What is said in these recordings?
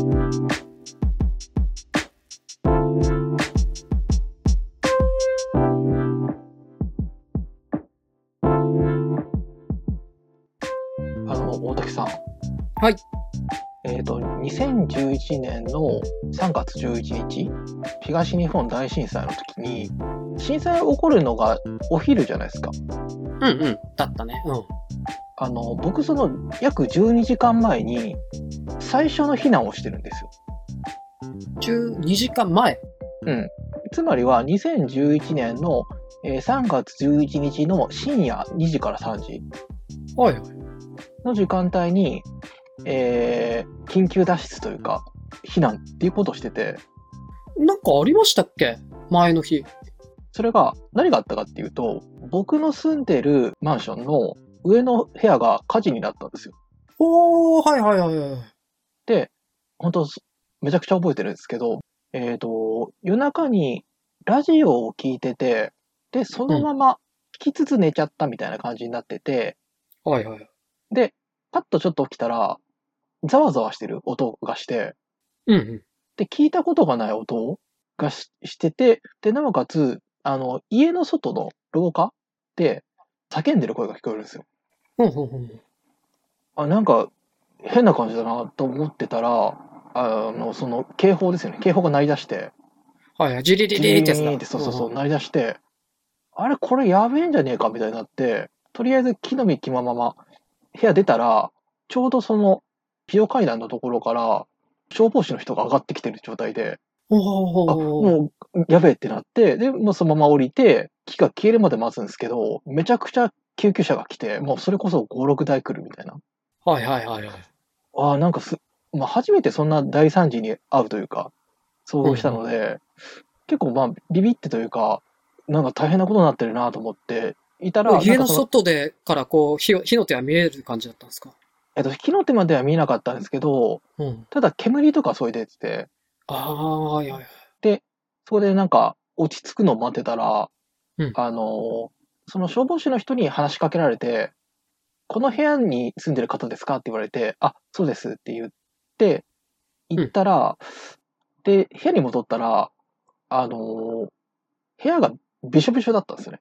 あの、大竹さん。はい。えっ、と、2011年の3月11日、東日本大震災の時に、震災起こるのがお昼じゃないですか。うんうん。だったね。うん。あの、僕その約12時間前に、最初の避難をしてるんですよ。12時間前？うん。つまりは2011年のえー3月11日の深夜2時から3時はいはい。の時間帯に、えー緊急脱出というか、避難っていうことをしてて、なんかありましたっけ？前の日。それが何があったかっていうと、僕の住んでるマンションの上の部屋が火事になったんですよ。おー、はいはいはいはい。で、本当めちゃくちゃ覚えてるんですけど、えっ、と、夜中にラジオを聞いてて、で、そのまま聞きつつ寝ちゃったみたいな感じになってて、はいはい。で、パッとちょっと起きたら、ざわざわしてる音がして、うんうん。で、聞いたことがない音がししてて、で、なおかつ、あの、家の外の廊下で叫んでる声が聞こえるんですよ。あ、なんか変な感じだなと思ってたら、あの、その警報ですよね。警報が鳴り出して、はいはい。ジリリリリってやつそうそうそう、ん鳴り出して、あれこれやべえんじゃねえかみたいになって、とりあえず木の実気ままま部屋出たら、ちょうどその非常階段のところから消防士の人が上がってきてる状態で、おあ、ー。もうやべえってなって、で、もうそのまま降りて、木が消えるまで待つんですけど、めちゃくちゃ救急車が来て、もうそれこそ5、6台来るみたいな。はいはいはいはい。ああ、なんかす、まあ初めてそんな大惨事に遭うというか、遭遇したので、結構まあビビってというか、なんか大変なことになってるなと思っていたら、家の外でからこう火を、火の手は見える感じだったんですか？えっと、火の手までは見えなかったんですけど、うん。ただ煙とかそういう出てて、ああ、はいはいはい。そこでなんか落ち着くのを待ってたら、うんあの、その消防士の人に話しかけられて、この部屋に住んでる方ですかって言われて、あ、そうですって言って、行ったら、で、部屋に戻ったら、あの、部屋がびしょびしょだったんですよね。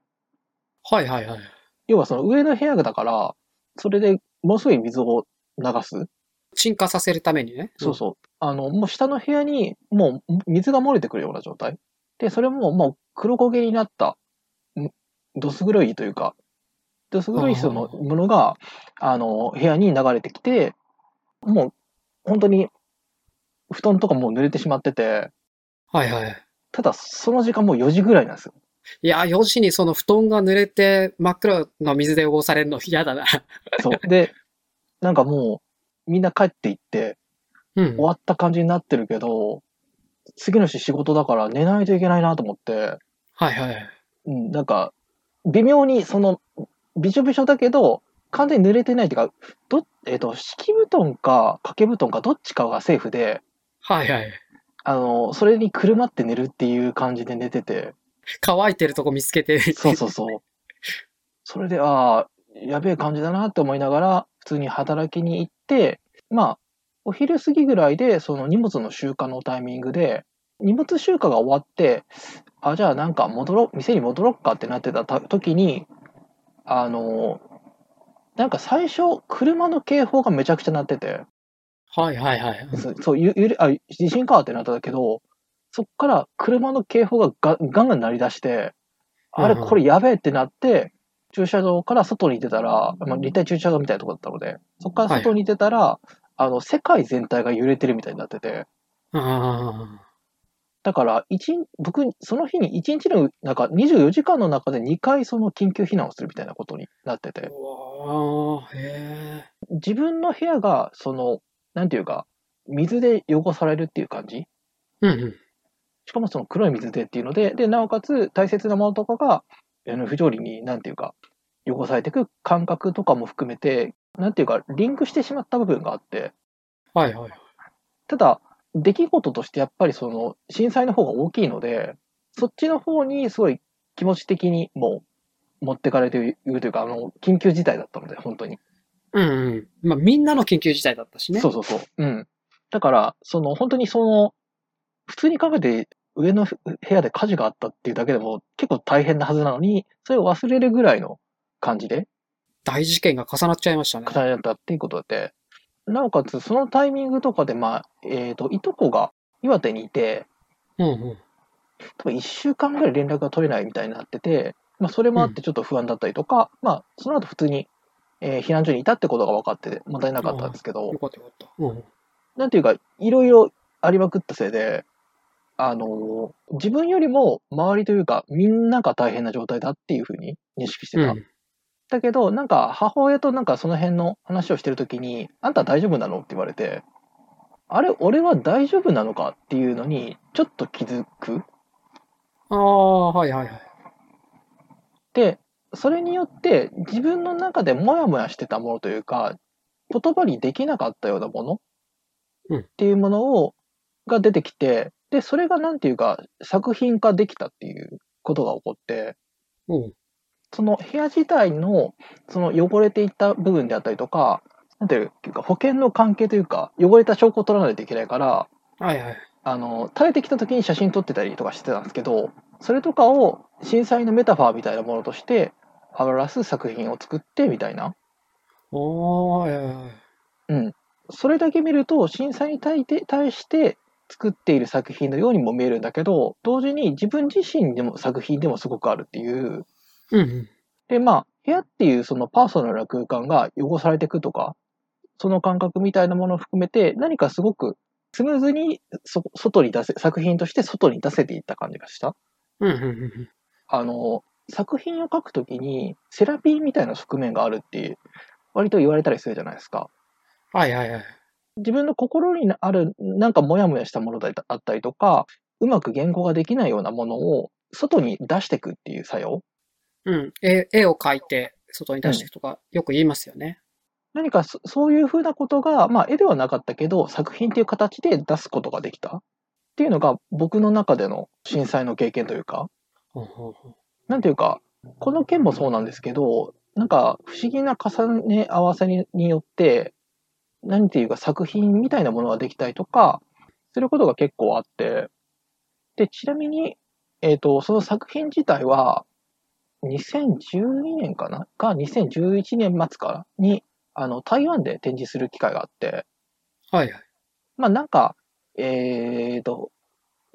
はいはいはい。要はその上の部屋だから、それでものすごい水を流す。沈下させるためにね。そうそう。あの、もう下の部屋にもう水が漏れてくるような状態。で、それももう黒焦げになった、んどす黒いというか、どす黒いそのものが、あの、部屋に流れてきて、もう本当に布団とかもう濡れてしまってて、はいはい。ただその時間もう4時ぐらいなんですよ。いや、4時にその布団が濡れて真っ黒な水で汚されるの嫌だな。そう。で、なんかもうみんな帰っていってうん終。わった感じになってるけど、次の日仕事だから寝ないといけないなと思って、はいはい。うん、なんか、微妙に、その、びしょびしょだけど、完全に濡れてないっていうか、ど、えっ、と、敷布団か掛け布団かどっちかがセーフで、はいはい。あの、それにくるまって寝るっていう感じで寝てて、乾いてるとこ見つけて。そうそうそう。それで、ああ、やべえ感じだなって思いながら、普通に働きに行って、まあ、お昼過ぎぐらいで、その荷物の集荷のタイミングで、荷物集荷が終わって、あ、じゃあなんか戻ろう、店に戻ろっかってなってたた時に、あの、なんか最初、車の警報がめちゃくちゃ鳴ってて、はいはいはい。そそう、ゆゆれあ地震かってなったんだけど、そっから車の警報ががガンガン鳴り出して、あれ、これやべえってなって、駐車場から外に出たら、まあ、立体駐車場みたいなとこだったので、そっから外に出たら、あの、世界全体が揺れてるみたいになってて、あだから、一日僕、その日に1日の、なんか24時間の中で2回その緊急避難をするみたいなことになってあ。て。自分の部屋が、その、なんていうか、水で汚されるっていう感じうんうん。しかもその黒い水でっていうので、で、なおかつ大切なものとかが、不条理に、なんていうか、汚されていく感覚とかも含めて、なんていうか、リンクしてしまった部分があって、はいはい。ただ、出来事としてやっぱりその、震災の方が大きいので、そっちの方にすごい気持ち的にもう持ってかれているというか、あの、緊急事態だったので、本当に。うんうん。まあみんなの緊急事態だったしね。そうそうそう。うん。だから、その本当にその、普通に考えて上の部屋で火事があったっていうだけでも結構大変なはずなのに、それを忘れるぐらいの感じで大事件が重なっちゃいましたね。重ねたっていうことで、なおかつそのタイミングとかで、まあ、えっ、と、いとこが岩手にいて、うんうん。多分1週間ぐらい連絡が取れないみたいになってて、まあ、それもあってちょっと不安だったりとか、まあ、その後普通に、えー避難所にいたってことが分かって問題なかったんですけどよ、かったよかった。うん。なんていうか、いろいろありまくったせいで、あのー自分よりも周りというか、みんなが大変な状態だっていうふうに認識してた。うん。だけど、なんか母親となんかその辺の話をしてるときに、あんた大丈夫なの？って言われて、あれ、俺は大丈夫なのか？っていうのに、ちょっと気づく。ああ、はいはいはい。で、それによって自分の中でモヤモヤしてたものというか、言葉にできなかったようなものうんっていうものを、が出てきて、で、それがなんていうか作品化できたっていうことが起こって、うん。その部屋自体のその汚れていった部分であったりとか、なんていうか保険の関係というか、汚れた証拠を取らないといけないから、はいはい。あの、垂れてきた時に写真撮ってたりとかしてたんですけど、それとかを震災のメタファーみたいなものとして、表す作品を作ってみたいな。おー、はいはいはい。うん。それだけ見ると、震災に対して作っている作品のようにも見えるんだけど、同時に自分自身でも作品でもすごくあるっていう。うんうん。で、まあ、部屋っていうそのパーソナルな空間が汚されていくとか、その感覚みたいなものを含めて、何かすごくスムーズにそ外に出せ、作品として外に出せていった感じがした。うんあの、作品を描くときに、セラピーみたいな側面があるって、割と言われたりするじゃないですか。はいはいはい。自分の心にある、なんかモヤモヤしたものだったりとか、うまく言語ができないようなものを外に出していくっていう作用。うん。絵、絵を描いて外に出していくとか、よく言いますよね。何かそそういうふうなことが、まあ絵ではなかったけど、作品っていう形で出すことができたっていうのが僕の中での震災の経験というか、なんていうか、この件もそうなんですけど、なんか不思議な重ね合わせにによって、何ていうか作品みたいなものができたりとか、することが結構あって、で、ちなみに、えっ、と、その作品自体は、2012年かな？か、2011年末からに、あの、台湾で展示する機会があって、はいはい。まあなんか、えっ、と、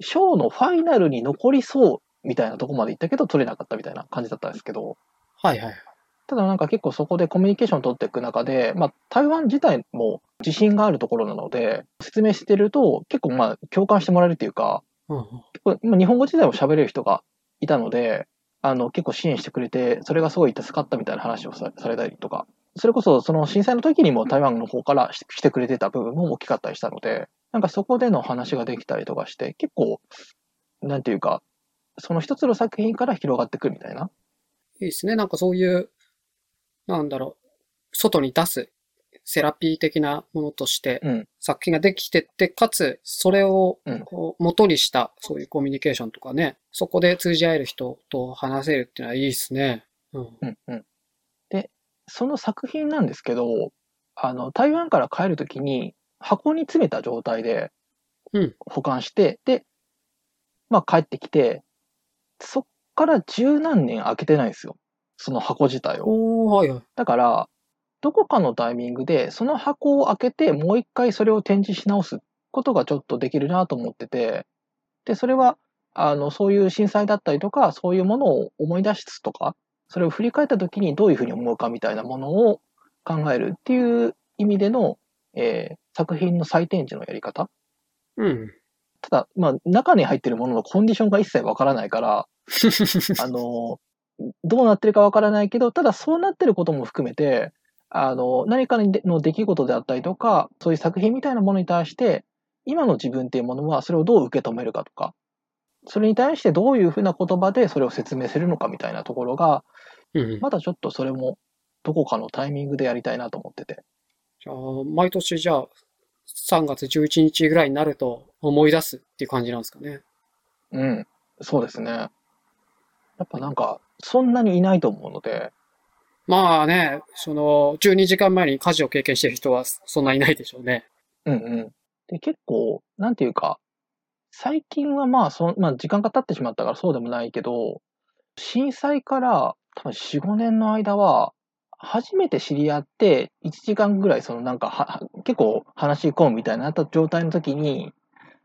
ショーのファイナルに残りそうみたいなとこまで行ったけど、取れなかったみたいな感じだったんですけど、はいはい。ただなんか結構そこでコミュニケーションを取っていく中で、まあ台湾自体も自信があるところなので、説明してると結構まあ共感してもらえるっていうか、うん日本語自体も喋れる人がいたので、あの結構支援してくれて、それがすごい助かったみたいな話をさされたりとか、それこそその震災の時にも台湾の方からししてくれてた部分も大きかったりしたので、なんかそこでの話ができたりとかして、結構、なんていうか、その一つの作品から広がってくるみたいな。いいですね。なんかそういう、なんだろう、外に出すセラピー的なものとしてうん作品ができてって、かつ、それを元にしたそういうコミュニケーションとかね、そこで通じ合える人と話せるっていうのはいいですね。うん。うんうん。で、その作品なんですけど、あの、台湾から帰るときに箱に詰めた状態でうん保管して、で、まあ帰ってきて、そっから十何年開けてないんですよ。その箱自体を。おー、はいはい。だから、どこかのタイミングでその箱を開けてもう一回それを展示し直すことがちょっとできるなと思ってて、で、それは、あの、そういう震災だったりとか、そういうものを思い出すとか、それを振り返った時にどういうふうに思うかみたいなものを考えるっていう意味での、えー作品の再展示のやり方。うん。ただ、まあ、中に入ってるもののコンディションが一切わからないから、あの、どうなってるかわからないけど、ただそうなってることも含めて、あの、何かの出来事であったりとか、そういう作品みたいなものに対して、今の自分っていうものはそれをどう受け止めるかとか、それに対してどういうふうな言葉でそれを説明するのかみたいなところが、うん。まだちょっとそれもどこかのタイミングでやりたいなと思ってて。じゃあ、毎年じゃあ、3月11日ぐらいになると思い出すっていう感じなんですかね。うん、そうですね。やっぱなんか、そんなにいないと思うので、まあね、その、12時間前に火事を経験してる人はそんないないでしょうね。うんうん。で、結構、なんていうか、最近はまあ、そまあ、時間が経ってしまったからそうでもないけど、震災から多分4、5年の間は、初めて知り合って、1時間ぐらい、そのなんかは、結構話し込むみたいになった状態の時に、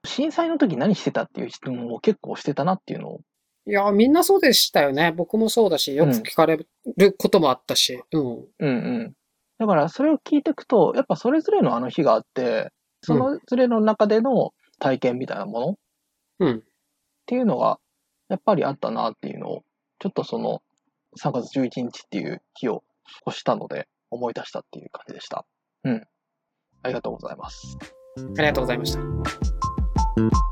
震災の時何してたっていう質問を結構してたなっていうのを。いや、みんなそうでしたよね。僕もそうだし、よく聞かれることもあったし。うん。うんうんだから、それを聞いていくと、やっぱそれぞれのあの日があって、そのぞれの中での体験みたいなものっうん。ていうのが、やっぱりあったなっていうのを、ちょっとその、3月11日っていう日を越したので、思い出したっていう感じでした。うん。ありがとうございます。ありがとうございました。